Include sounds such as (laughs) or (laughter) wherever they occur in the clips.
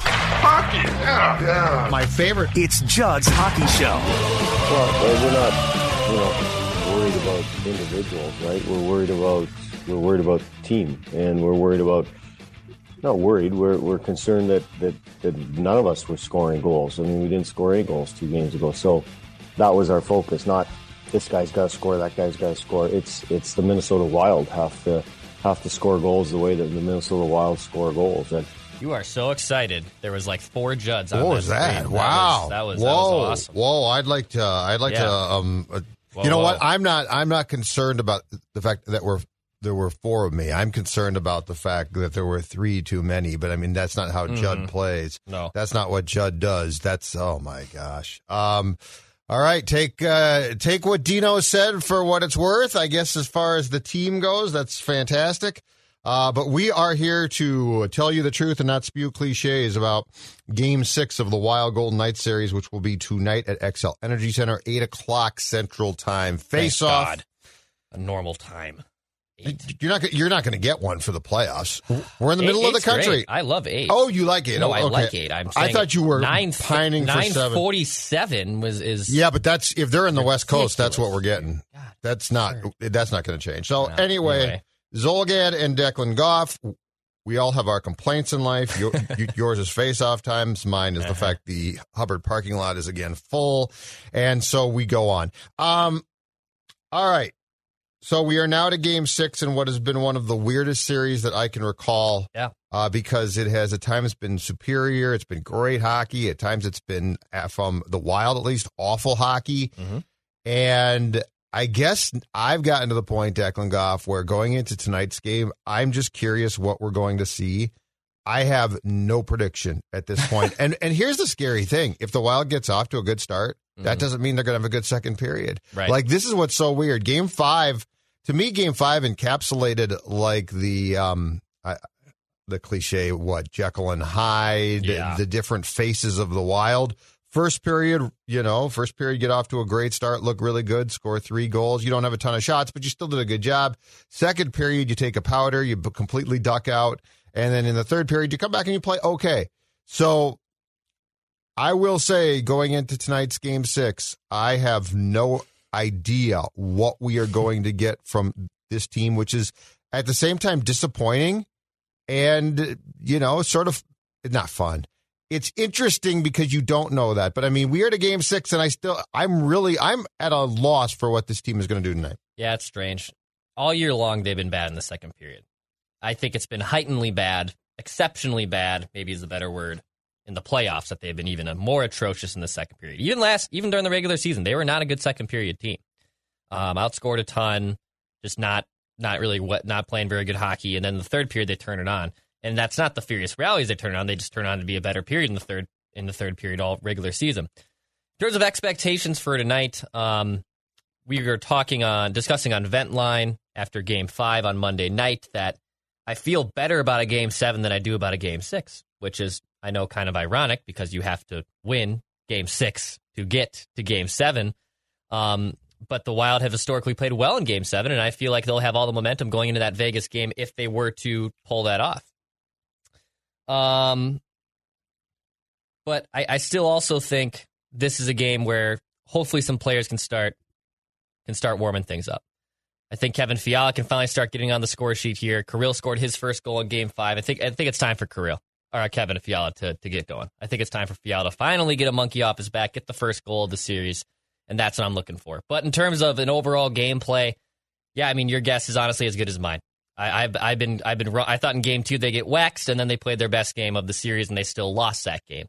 Hockey, yeah, yeah. My favorite. It's Judd's Hockey Show. Well, we're not, you know, worried about individuals, right? We're worried about we're worried about the team, and we're worried about not worried. We're we're concerned that that that none of us were scoring goals. I mean, we didn't score any goals two games ago, so that was our focus. Not this guy's got to score, that guy's got to score. It's it's the Minnesota Wild have to have to score goals the way that the Minnesota Wild score goals, and You are so excited. There was like four Judds. On What was that? Wow! That was, that was, whoa! that was awesome. Whoa! I'd like to. I'd like Yeah. to. Um, uh, Whoa, you know what? I'm not. I'm not concerned about the fact that we're there were four of me. I'm concerned about the fact that there were three too many. But I mean, that's not how Judd plays. Mm-hmm. No. that's not what Judd does. That's oh my gosh. Um, all right, take uh, take what Dino said for what it's worth. I guess as far as the team goes, that's fantastic. Uh, but we are here to tell you the truth and not spew cliches about Game Six of the Wild Golden Knights series, which will be tonight at Xcel Energy Center, eight o'clock Central Time. Thank Face off. God. A normal time. Eight. You're not. You're not going to get one for the playoffs. We're in the middle Eight- of the eight's great. country. I love eight. Oh, you like it? no, Oh, I like eight. I'm. I thought you were nine, pining for seven. forty-seven was is Yeah, but that's if they're in the West Coast, that's what we're getting. God, That's not. That's not going to change. So No, anyway, anyway. Zulgad and Declan Goff. We all have our complaints in life. (laughs) Your, yours is face-off times. Mine is the Uh-huh. fact the Hubbard parking lot is again full, and so we go on. Um, all right. So we are now to Game Six in what has been one of the weirdest series that I can recall. Yeah. Uh, because it has at times been superior. It's been great hockey. At times it's been uh, from the Wild, at least awful hockey. Mhm. And I guess I've gotten to the point, Declan Goff, where going into tonight's game, I'm just curious what we're going to see. I have no prediction at this point. (laughs) and and here's the scary thing: if the Wild gets off to a good start, that Mhm. doesn't mean they're going to have a good second period. Right. Like this is what's so weird. Game five, to me, game five encapsulated like the um I, the cliche what Jekyll and Hyde, Yeah. the different faces of the Wild. First period, you know, first period, get off to a great start, look really good, score three goals. You don't have a ton of shots, but you still did a good job. Second period, you take a powder, you completely duck out. And then in the third period, you come back and you play okay. So I will say, going into tonight's game six, I have no idea what we are going to get from this team, which is at the same time disappointing and, you know, sort of not fun. It's interesting because you don't know that. But I mean, we are to game six, and I still, I'm really, I'm at a loss for what this team is going to do tonight. Yeah, it's strange. All year long, they've been bad in the second period. I think it's been heightenedly bad, exceptionally bad, maybe is the better word, in the playoffs that they've been even more atrocious in the second period. Even last, even during the regular season, they were not a good second period team. Um, outscored a ton, just not not really what not playing very good hockey. And then the third period, they turn it on, and that's not the furious rallies they turn on. They just turn on to be a better period in the third in the third period all regular season. In terms of expectations for tonight, um, we were talking on discussing on Vent Line after Game Five on Monday night that I feel better about a Game Seven than I do about a Game Six, which is I know kind of ironic because you have to win Game Six to get to Game Seven. Um, but the Wild have historically played well in Game Seven, and I feel like they'll have all the momentum going into that Vegas game if they were to pull that off. Um, but I, I still also think this is a game where hopefully some players can start can start warming things up. I think Kevin Fiala can finally start getting on the score sheet here. Kirill scored his first goal in Game Five. I think I think it's time for Kirill or uh, Kevin Fiala to to get going. I think it's time for Fiala to finally get a monkey off his back, get the first goal of the series, and that's what I'm looking for. But in terms of an overall gameplay, yeah, I mean your guess is honestly as good as mine. I, I've I've been I've been. I thought in Game Two they get waxed, and then they played their best game of the series, and they still lost that game.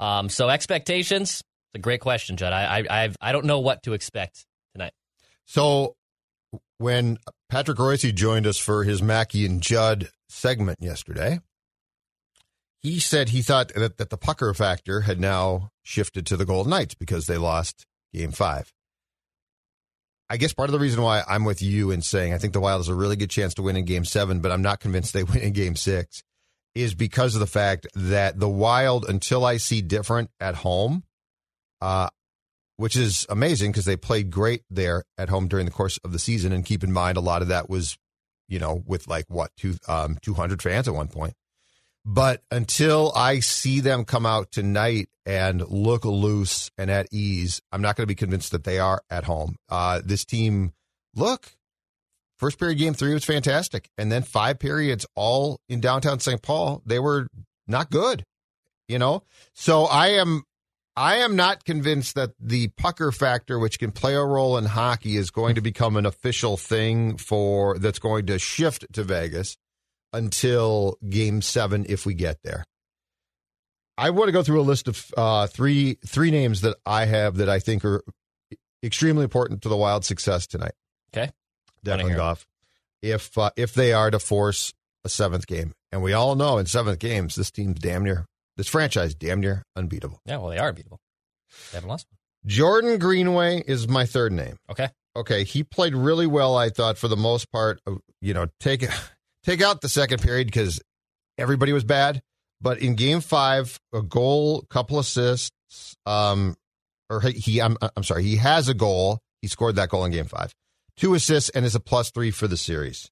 Um, so expectations. It's a great question, Judd. I I I've, I don't know what to expect tonight. So when Patrick Reusse joined us for his Mackey and Judd segment yesterday, he said he thought that, that the pucker factor had now shifted to the Golden Knights because they lost game five. I guess part of the reason why I'm with you in saying I think the Wild has a really good chance to win in game seven, but I'm not convinced they (laughs) win in game six, is because of the fact that the Wild, until I see different at home, uh, which is amazing because they played great there at home during the course of the season. And keep in mind, a lot of that was, you know, with like what, two, um, 200 fans at one point. But until I see them come out tonight and look loose and at ease, I'm not going to be convinced that they are at home. Uh, this team, look, first period game three was fantastic. And then five periods all in downtown St. Paul, they were not good, you know? So I am. I am not convinced that the pucker factor, which can play a role in hockey, is going to become an official thing for that's going to shift to Vegas until game seven if we get there. I want to go through a list of uh, three three names that I have that I think are extremely important to the Wild success tonight. Okay, Declan Goff. If uh, if they are to force a seventh game, and we all know in seventh games this team's damn near this franchise damn near unbeatable. Yeah, well they are unbeatable. They haven't lost one. Jordan Greenway is my third name. Okay. Okay, he played really well. I thought for the most part. You know, take take out the second period because everybody was bad. But in game five, a goal, couple assists, um, or he, I'm, I'm sorry, he has a goal. He scored that goal in game five, two assists, and is a plus three for the series.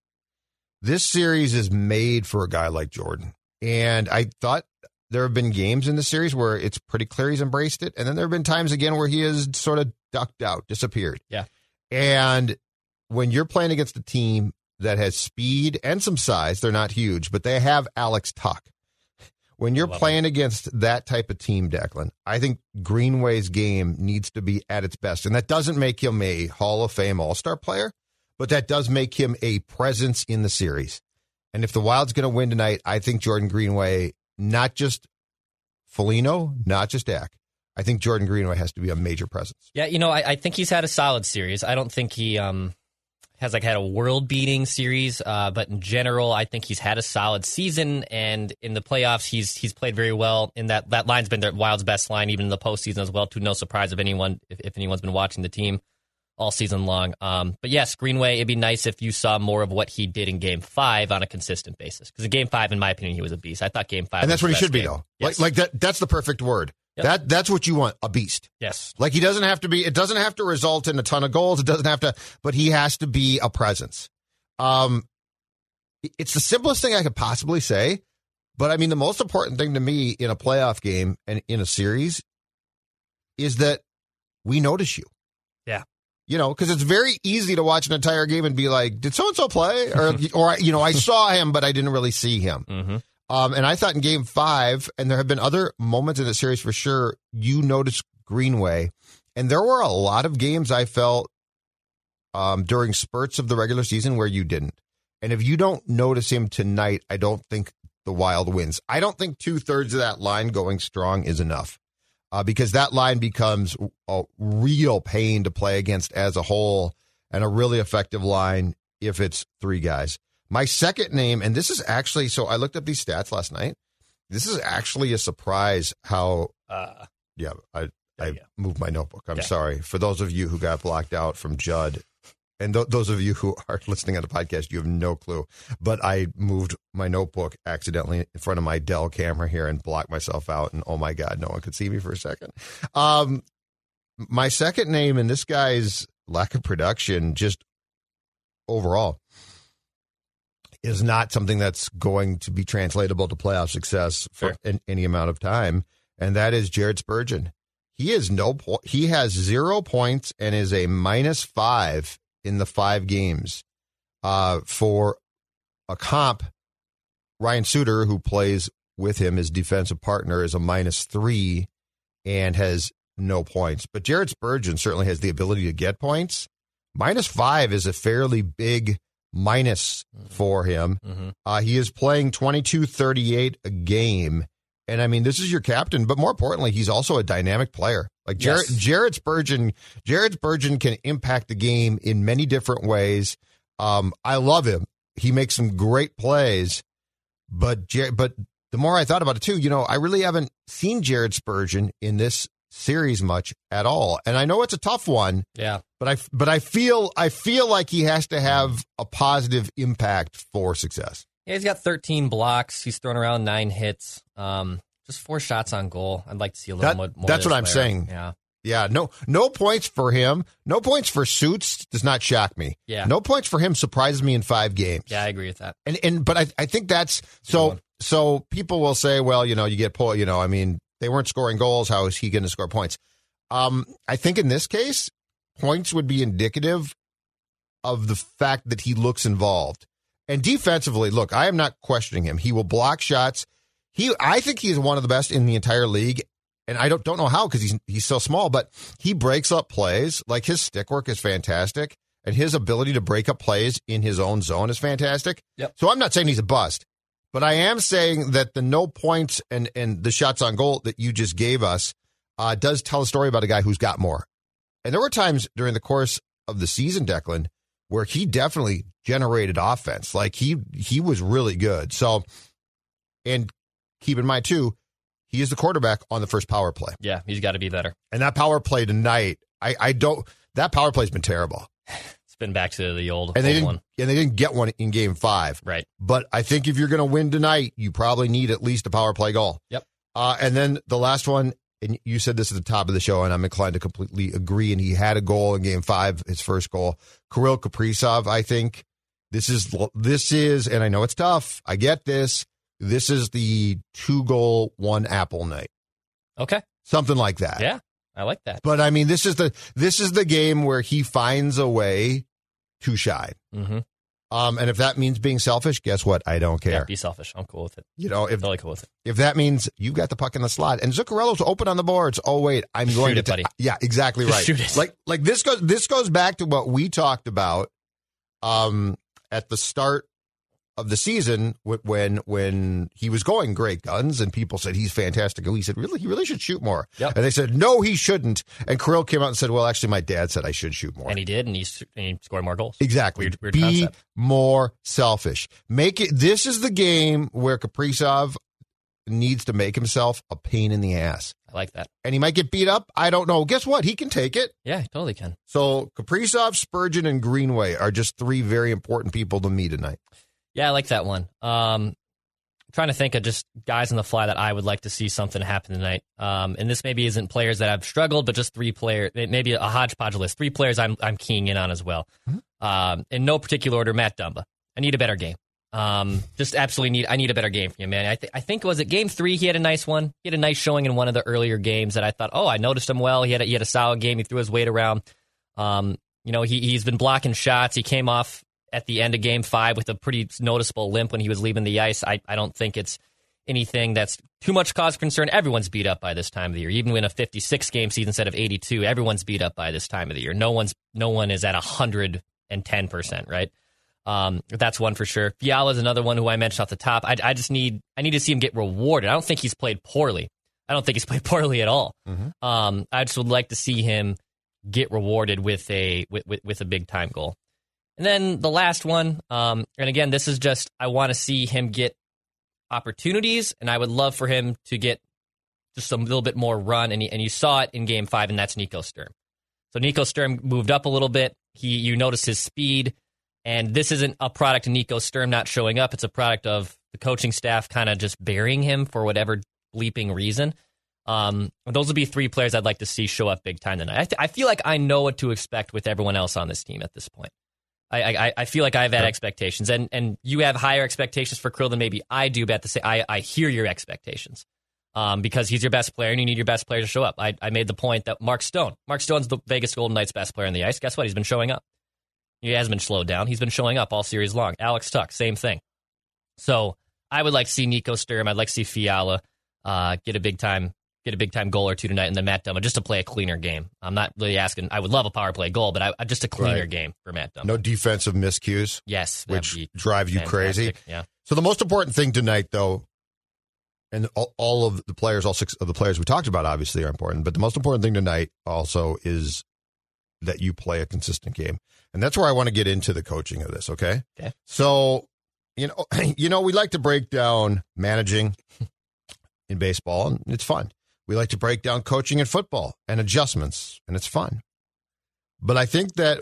This series is made for a guy like Jordan. And I thought there have been games in the series where it's pretty clear he's embraced it. And then there have been times again where he has sort of ducked out, disappeared. Yeah. And when you're playing against a team that has speed and some size. They're not huge, but they have Alex Tuch. When you're playing against that type of team, Declan, I think Greenway's game needs to be at its best. And that doesn't make him a Hall of Fame All Star player, but that does make him a presence in the series. And if the Wild's going to win tonight, I think Jordan Greenway, not just Foligno, not just Dak, I think Jordan Greenway has to be a major presence. Yeah, you know, I, I think he's had a solid series. I don't think he um, has like had a world beating series, uh, but in general, I think he's had a solid season. And in the playoffs, he's he's played very well. And that that line's been the Wild's best line, even in the postseason as well. To no surprise of anyone, if, if anyone's been watching the team all season long. Um, but yes, Greenway, it'd be nice if you saw more of what he did in Game Five on a consistent basis. Because in Game Five, in my opinion, he was a beast. I thought Game Five, and that's what he should game. be, though. Yes. Like like that. That's the perfect word. Yep. That that's what you want, a beast. Yes. Like he doesn't have to be it doesn't have to result in a ton of goals. It doesn't have to but he has to be a presence. Um it's the simplest thing I could possibly say, but I mean the most important thing to me in a playoff game and in a series is that we notice you. Yeah. You know, because it's very easy to watch an entire game and be like, "Did so and so play?" Or, (laughs) or you know, I saw him, but I didn't really see him. Mm-hmm. Um, and I thought in game five, and there have been other moments in the series for sure, you noticed Greenway. And there were a lot of games I felt um, during spurts of the regular season where you didn't. And if you don't notice him tonight, I don't think the Wild wins. I don't think two thirds of that line going strong is enough uh, because that line becomes a real pain to play against as a whole and a really effective line if it's three guys. My second name, and this is actually so I looked up these stats last night. This is actually a surprise how uh, yeah, I I moved my notebook. I'm sorry. For those of you who got blocked out from Judd, and th- those of you who (laughs) are listening on the podcast, you have no clue. But I moved my notebook accidentally in front of my Dell camera here and blocked myself out. And oh my God, no one could see me for a second. Um, my second name and this guy's lack of production, just overall, is not something that's going to be translatable to playoff success for Sure. any amount of time, and that is Jared Spurgeon. He is no po- he has zero points and is a minus five in the five games. Uh, for a comp, Ryan Suter, who plays with him, his defensive partner, is a minus three and has no points. But Jared Spurgeon certainly has the ability to get points. Minus five is a fairly big minus for him. Mm-hmm. Uh, he is playing 22 38 a game. And I mean, this is your captain, but more importantly, he's also a dynamic player. Like Jared, Yes. Jared Spurgeon, Jared Spurgeon can impact the game in many different ways. Um, I love him. He makes some great plays, but Jer- but the more I thought about it too, you know, I really haven't seen Jared Spurgeon in this series much at all. And I know it's a tough one, Yeah. but I but I feel I feel like he has to have a positive impact for success. Yeah, he's got 13 blocks. He's thrown around nine hits. Um, just four shots on goal. I'd like to see a little That- more. that's what I'm player. saying. Yeah. Yeah, no no points for him. No points for Suits does not shock me. Yeah. No points for him surprises me in 5 games. Yeah, I agree with that. And and but I I think that's so so people will say, well, you know, you get pulled, you know, I mean, they weren't scoring goals, how is he going to score points? Um I think in this case, points would be indicative of the fact that he looks involved. And defensively, look, I am not questioning him. He will block shots. He I think he is one of the best in the entire league. And I don't don't know how because he's he's so small, but he breaks up plays. Like his stick work is fantastic, and his ability to break up plays in his own zone is fantastic. Yep. So I'm not saying he's a bust, but I am saying that the no points and and the shots on goal that you just gave us uh, does tell a story about a guy who's got more. And there were times during the course of the season, Declan, where he definitely generated offense. Like he he was really good. So, and keep in mind too, he is the quarterback on the first power play, Yeah, he's got to be better. and that power play tonight, I I don't that power play's been terrible, been back to the old, and they didn't one. and they didn't get one in game five. Right. But I think if you're going to win tonight, you probably need at least a power play goal. Yep. Uh, and then the last one, and you said this at the top of the show, and I'm inclined to completely agree. And he had a goal in Game Five, his first goal. Kirill Kaprizov, I think this is this is, and I know it's tough. I get this. This is the two goal, one apple night, Okay. something like that. Yeah, I like that. But I mean, this is the this is the game where he finds a way to shy. Mm-hmm. Um, and if that means being selfish, guess what? I don't Yeah, care. be selfish. I'm cool with it. You know, if Totally cool with it. if that means you got the puck in the slot and Zuccarello's open on the boards, oh wait, I'm Shoot going it, to. buddy. yeah, exactly right. shoot it. Like like this goes this goes back to what we talked about, um, at the start of the season when when he was going great guns and people said he's fantastic. And we said really he really should shoot more. Yep. And they said no he shouldn't. And Kirill came out and said well actually my dad said I should shoot more. And he did, and he, and he scored more goals. Exactly. Weird- weird Be concept. more selfish. Make it. This is the game where Kaprizov needs to make himself a pain in the ass, I like that. and he might get beat up. I don't know. Guess what? He can take it. Yeah, he totally can. So Kaprizov, Spurgeon, and Greenway are just three very important people to me tonight. Yeah, I like that one. Um, I'm trying to think of just guys on the fly that I would like to see something happen tonight. Um, and this maybe isn't players that I've struggled, but just three players, maybe a hodgepodge list. Three players I'm I'm keying in on as well. Um, in no particular order, Matt Dumba. I need a better game. Um, just absolutely need. I need a better game from you, man. I, th- I think was it game three. He had a nice one. He had a nice showing in one of the earlier games that I thought, oh, I noticed him well. He had a, he had a solid game. He threw his weight around. Um, you know, he he's been blocking shots. He came off at the end of game five with a pretty noticeable limp when he was leaving the ice. I, I don't think it's anything that's too much cause for concern. Everyone's beat up by this time of the year. Even in a 56 game season instead of 82, everyone's beat up by this time of the year. No one's no one is at 110 percent, right? Um, that's one for sure. Fiala is another one who I mentioned off the top. I, I just need I need to see him get rewarded. I don't think he's played poorly. I don't think he's (laughs) played poorly at all. Um, I just would like to see him get rewarded with a with, with, with a big time goal. And then the last one, um, and again, this is just I want to see him get opportunities, and I would love for him to get just a little bit more run. And, he, and you saw it in Game Five, and that's Nico Sturm. So Nico Sturm moved up a little bit. He you notice his speed, and this isn't a product of Nico Sturm not showing up. It's a product of the coaching staff kind of just burying him for whatever bleeping reason. Um, those would be three players I'd like to see show up big time tonight. I, th- I feel like I know what to expect with everyone else on this team at this point. I, I, I feel like I've had expectations, and, and you have higher expectations for Krill than maybe I do. But at the same, I, I hear your expectations um, because he's your best player, and you need your best player to show up. I, I made the point that Mark Stone, Mark Stone's the Vegas Golden Knights' best player on the ice. Guess what? He's been showing up. He hasn't been slowed down. He's been showing up all series long. Alex Tuch, same thing. So I would like to see Nico Sturm. I'd like to see Fiala uh, get a big time get a big time goal or two tonight, and then Matt Dumba just to play a cleaner game. I'm not really asking. I would love a power play goal, but I, just a cleaner Right. game for Matt Dumba. No defensive miscues, yes, which drive you crazy. Yeah, So the most important thing tonight, though, and all, all of the players, all six of the players we talked about, obviously are important. But the most important thing tonight also is that you play a consistent game, and that's where I want to get into the coaching of this. Okay. Okay. So you know, (clears throat) you know, we like to break down managing in baseball, and it's fun. We like to break down coaching in football and adjustments, and it's fun. But I think that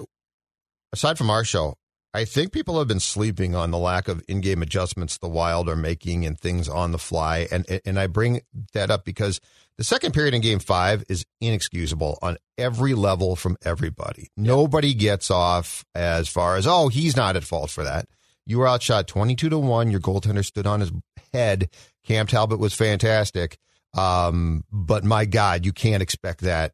aside from our show, I think people have been sleeping on the lack of in-game adjustments the Wild are making and things on the fly, and and I bring that up because the second period in Game Five is inexcusable on every level from everybody. Nobody gets off as far as oh he's not at fault for that. You were outshot twenty-two to one. Your goaltender stood on his head. Cam Talbot was fantastic, um, but my God, you can't expect that.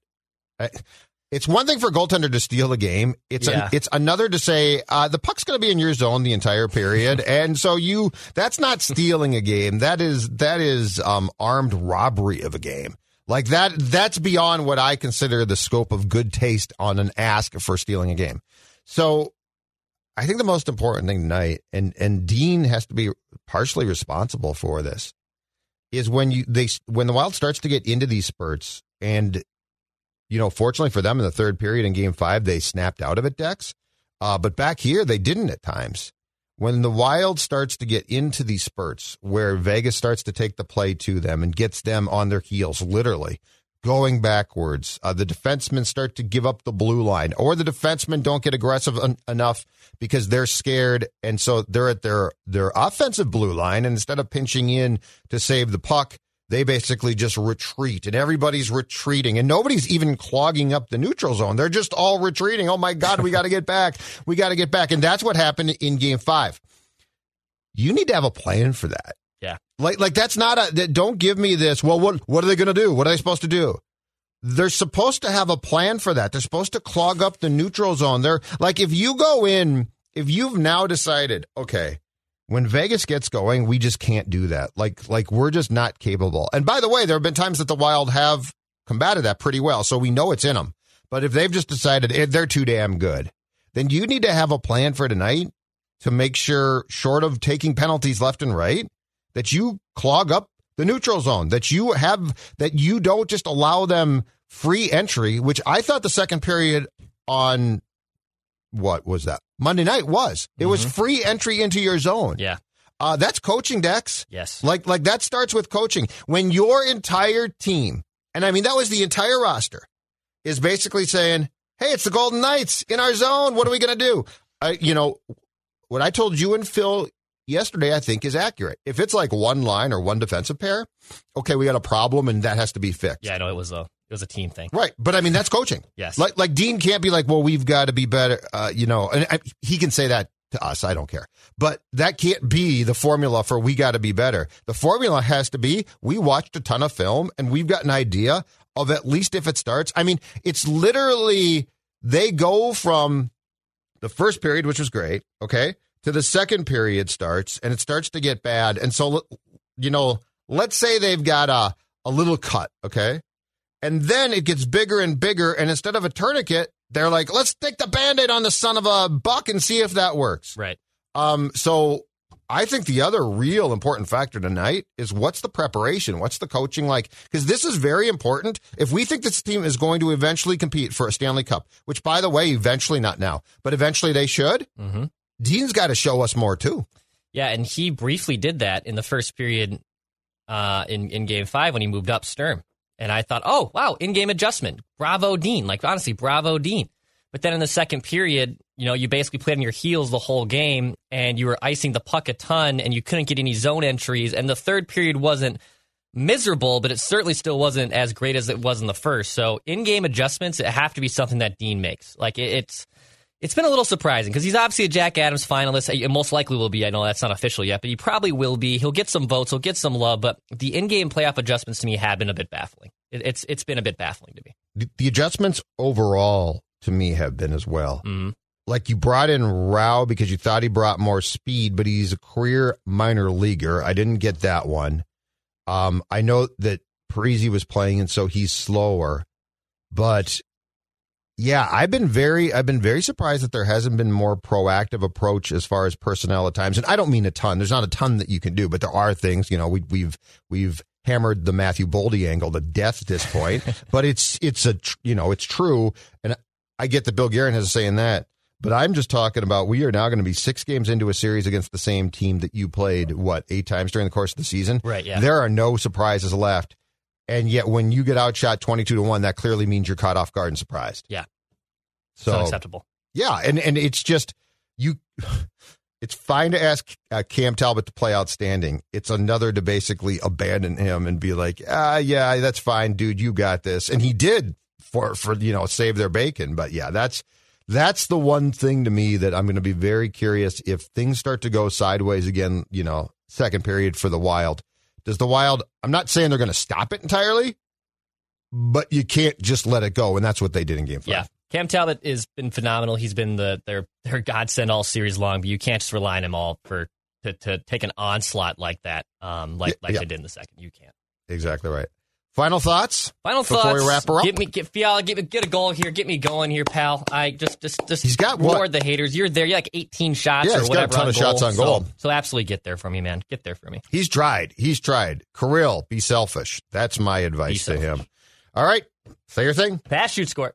It's one thing for a goaltender to steal a game. It's Yeah. a, it's another to say uh, the puck's going to be in your zone the entire period, (laughs) and so you that's not stealing a game. That is that is um, armed robbery of a game. Like that that's beyond what I consider the scope of good taste on an ask for stealing a game. So I think the most important thing tonight, and and Dean has to be partially responsible for this, is when you they when the Wild starts to get into these spurts and you know, fortunately for them in the third period in game five, they snapped out of it, Dex. Uh, but back here, they didn't at times. When the Wild starts to get into these spurts where Vegas starts to take the play to them and gets them on their heels, literally going backwards, uh, the defensemen start to give up the blue line, or the defensemen don't get aggressive en- enough because they're scared, and so they're at their their offensive blue line, and instead of pinching in to save the puck, they basically just retreat and everybody's retreating and nobody's even clogging up the neutral zone. They're just all retreating. Oh my God, we got to get back. We got to get back. And that's what happened in game five. You need to have a plan for that. Like, like that's not a, that, don't give me this. Well, what, what are they going to do? What are they supposed to do? They're supposed to have a plan for that. They're supposed to clog up the neutral zone. They're like, if you go in, if you've now decided, okay, when Vegas gets going, we just can't do that. Like like we're just not capable. And by the way, there have been times that the Wild have combated that pretty well, so we know it's in them. But if they've just decided eh, they're too damn good, then you need to have a plan for tonight to make sure, short of taking penalties left and right, that you clog up the neutral zone, that you have that you don't just allow them free entry, which I thought the second period on what was that? Monday night was. It was free entry into your zone. Yeah. Uh, that's coaching, Dex. Yes. Like like that starts with coaching. When your entire team, and I mean that was the entire roster, is basically saying, "Hey, it's the Golden Knights in our zone. What are we going to do?" Uh, you know, what I told you and Phil yesterday, I think is accurate. If it's like one line or one defensive pair, okay, we got a problem, and that has to be fixed. Yeah, I know it was a it was a team thing. Right, but I mean that's coaching. Yes. Like like Dean can't be like, well, we've got to be better. Uh, you know, and I, he can say that to us. I don't care, but that can't be the formula for we got to be better. The formula has to be we watched a ton of film and we've got an idea of at least if it starts. I mean, it's literally they go from the first period, which was great, okay, to the second period starts and it starts to get bad, and so you know, let's say they've got a a little cut, okay. And then it gets bigger and bigger. And instead of a tourniquet, they're like, let's stick the band aid on the son of a buck and see if that works. Right. Um, so I think the other real important factor tonight is what's the preparation? What's the coaching like? Because this is very important. If we think this team is going to eventually compete for a Stanley Cup, which by the way, eventually not now, but eventually they should, Mm-hmm. Dean's got to show us more too. Yeah, and he briefly did that in the first period uh, in in Game Five when he moved up Sturm, and I thought, oh wow, in game adjustment, bravo Dean, like honestly, bravo Dean. But then in the second period, you know, you basically played on your heels the whole game, and you were icing the puck a ton, and you couldn't get any zone entries. And the third period wasn't miserable, but it certainly still wasn't as great as it was in the first. So in game adjustments, it have to be something that Dean makes. Like it, it's it's been a little surprising because he's obviously a Jack Adams finalist. Most likely will be. I know that's not official yet, but he probably will be. He'll get some votes. He'll get some love. But the in-game playoff adjustments to me have been a bit baffling. It, it's it's been a bit baffling to me. The, the adjustments overall to me have been as well. Mhm. Like you brought in Rau because you thought he brought more speed, but he's a career minor leaguer. I didn't get that one. Um, I know that Parise was playing, and so he's slower. But yeah, I've been very, I've been very surprised that there hasn't been more proactive approach as far as personnel at times. And I don't mean a ton. There's not a ton that you can do, but there are things. You know, we, we've we've hammered the Matthew Boldy angle to death at this point. (laughs) but it's it's a you know it's true, and I get that Bill Guerin has a say in that. But I'm just talking about we are now going to be six games into a series against the same team that you played, what, eight times during the course of the season? Right, yeah. There are no surprises left. And yet, when you get outshot 22 to 1, that clearly means you're caught off guard and surprised. Yeah. It's So, unacceptable. yeah. And, and it's just, you, (sighs) it's fine to ask uh, Cam Talbot to play outstanding. It's another to basically abandon him and be like, ah, yeah, that's fine, dude. You got this. And he did for, for, you know, save their bacon. But yeah, that's, that's the one thing to me that I'm going to be very curious if things start to go sideways again, you know, second period for the Wild. Does the Wild, I'm not saying they're going to stop it entirely, but you can't just let it go. And that's what they did in game five. Yeah. Cam Talbot has been phenomenal. He's been the their their godsend all series long, but you can't just rely on him all for to, to take an onslaught like that, um, like Yeah, like yeah. they did in the second. You can't. Exactly right. Final thoughts? Final Before thoughts. we wrap her up? Get me, get Fiala, get me, get a goal here. Get me going here, pal. I just, just, just. He's got more what? the haters. You're there. You're like 18 shots Yeah, or he's got a ton on of shots on goal. So, so absolutely get there for me, man. Get there for me. He's tried. He's tried. Kirill, be selfish. That's my advice Be to selfish. him. All right. Say your thing. Pass, shoot, score.